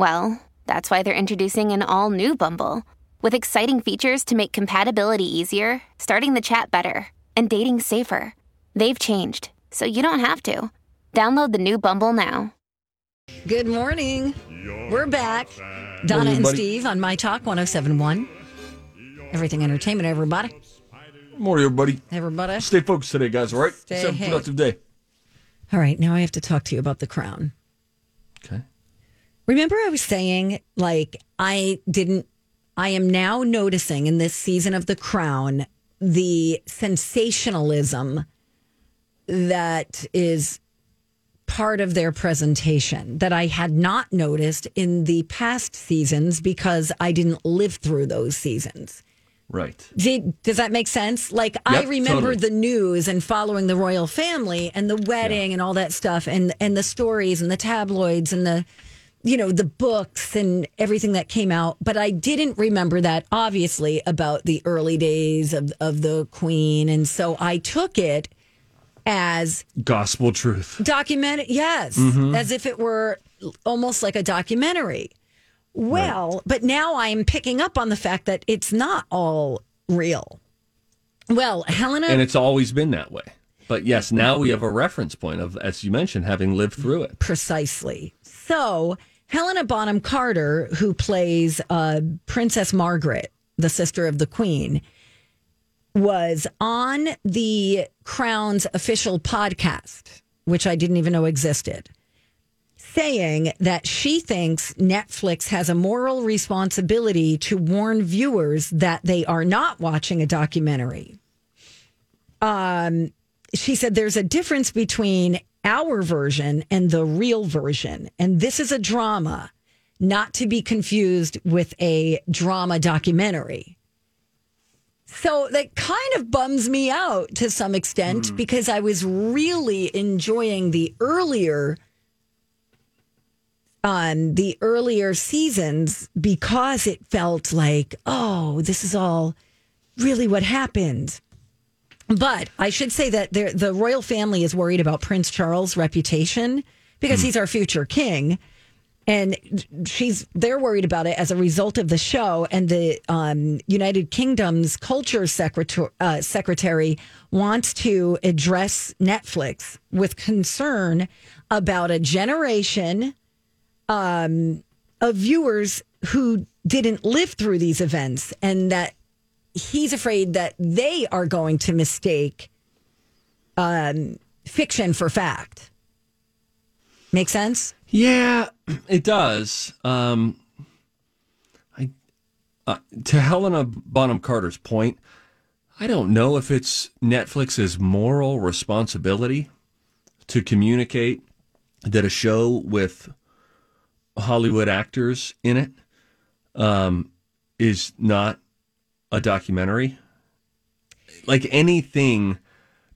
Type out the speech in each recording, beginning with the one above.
well, that's why they're introducing an all new Bumble with exciting features to make compatibility easier, starting the chat better, and dating safer. They've changed, so you don't have to. Download the new Bumble now. Good morning. We're back. Donna Morning, and. Steve on My Talk 1071. Everything Entertainment, everybody. Morning, everybody. Everybody. Stay focused today, guys. all right? Stay Have a productive day. All right, now I have to talk to you about the crown. Okay. Remember, I was saying, like, I didn't, I am now noticing in this season of The Crown the sensationalism that is part of their presentation that I had not noticed in the past seasons because I didn't live through those seasons. Right. Did, does that make sense? Like I remember totally. the news and following the royal family and the wedding and all that stuff and and the stories and the tabloids and the you know the books and everything that came out, but I didn't remember that obviously about the early days of of the queen and so I took it as Gospel truth. document yes mm-hmm. as if it were almost like a documentary well but now i'm picking up on the fact that it's not all real well helena And it's always been that way. But yes, now we have a reference point of, as you mentioned, having lived through it. precisely so helena bonham carter who plays uh, princess margaret the sister of the queen was on the crown's official podcast which i didn't even know existed saying that she thinks Netflix has a moral responsibility to warn viewers that they are not watching a documentary. Um, she said there's a difference between our version and the real version, and this is a drama, not to be confused with a drama documentary. So that kind of bums me out to some extent hmm. because I was really enjoying the earlier on the earlier seasons because it felt like, oh, this is all really what happened. But I should say that the royal family is worried about Prince Charles' reputation because he's our future king. And she's they're worried about it as a result of the show. And the um, United Kingdom's culture secretary, uh, secretary wants to address Netflix with concern about a generation um, of viewers who didn't live through these events and that he's afraid that they are going to mistake um, fiction for fact. Make sense? Yeah, it does. Um, I uh, to Helena Bonham Carter's point, I don't know if it's Netflix's moral responsibility to communicate that a show with Hollywood actors in it um, is not a documentary. Like anything,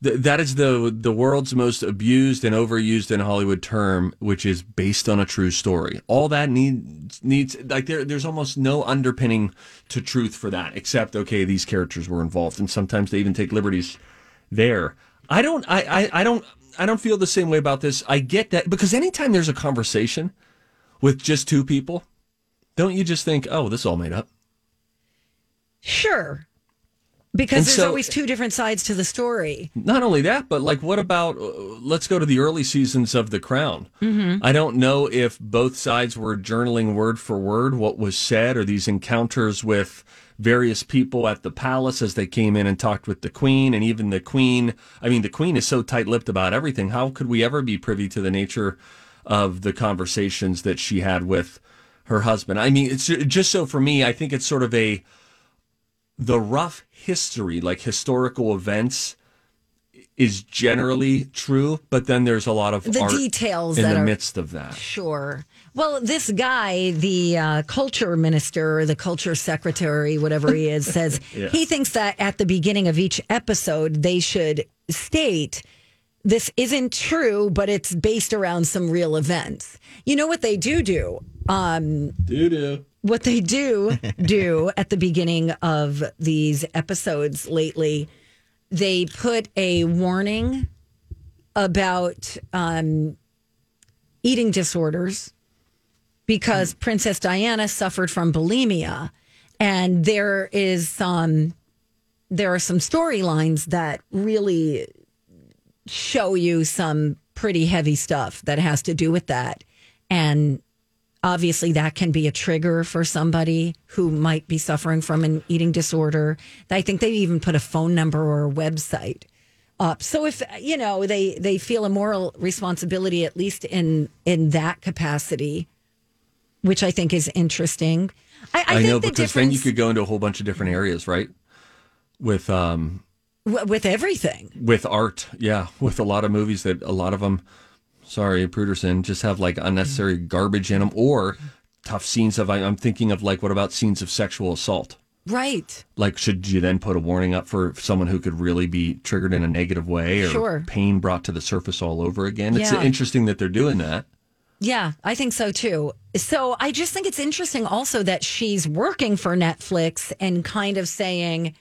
th- that is the the world's most abused and overused in Hollywood term, which is based on a true story. All that needs needs like there there's almost no underpinning to truth for that, except okay, these characters were involved, and sometimes they even take liberties there. I don't I, I, I don't I don't feel the same way about this. I get that because anytime there's a conversation with just two people, don't you just think, oh, this is all made up? Sure. Because And there's so- always two different sides to the story. Not only that, but like, what about? Uh, let's go to the early seasons of The Crown. I don't know if both sides were journaling word for word what was said, or these encounters with various people at the palace as they came in and talked with the Queen, and even the Queen. I mean, the Queen is so tight-lipped about everything. How could we ever be privy to the nature of the conversations that she had with her husband? I mean, it's just so for me. I think it's sort of a the rough history, like historical events, is generally true, but then there's a lot of The art details in that the are- midst of that. Sure. Well, this guy, the uh, culture minister, or the culture secretary, whatever he is, says he thinks that at the beginning of each episode, they should state this isn't true, but it's based around some real events. You know what they do do? Um, do doo. What they do do at the beginning of these episodes lately, they put a warning about um, eating disorders because Princess Diana suffered from bulimia, and there is some there are some storylines that really show you some pretty heavy stuff that has to do with that, and obviously that can be a trigger for somebody who might be suffering from an eating disorder. I think they even put a phone number or a website up. So if you know they they feel a moral responsibility at least in in that capacity, which I think is interesting. I, I, I, think know the because then you could go into a whole bunch of different areas, right? With um w- with everything. with art, yeah, with a lot of movies that a lot of them, sorry, Pruderson, just have like unnecessary garbage in them or tough scenes of. I'm thinking of like, what about scenes of sexual assault? Right. Like, should you then put a warning up for someone who could really be triggered in a negative way or Sure. pain brought to the surface all over again? It's Yeah. interesting that they're doing that. Yeah, I think so too. So I just think it's interesting also that she's working for Netflix and kind of saying,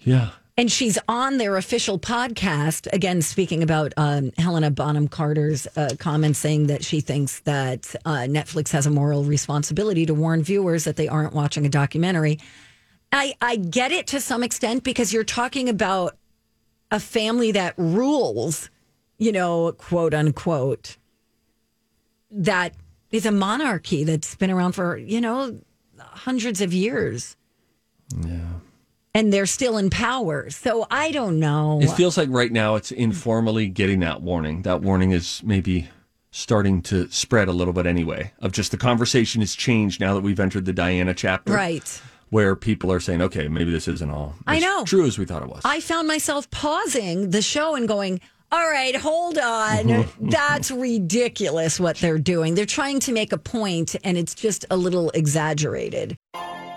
Yeah. And she's on their official podcast again speaking about um, helena bonham carter's uh, comments saying that she thinks that uh, netflix has a moral responsibility to warn viewers that they aren't watching a documentary. I, I get it to some extent because you're talking about a family that rules you know quote unquote that is a monarchy that's been around for you know hundreds of years and they're still in power. So I don't know. It feels like right now it's informally getting that warning. That warning is maybe starting to spread a little bit anyway. Of just the conversation has changed now that we've entered the Diana chapter, right. Where people are saying, "Okay, maybe this isn't all I know. true as we thought it was." I found myself pausing the show and going, all right, hold on. That's ridiculous what they're doing. They're trying to make a point and it's just a little exaggerated.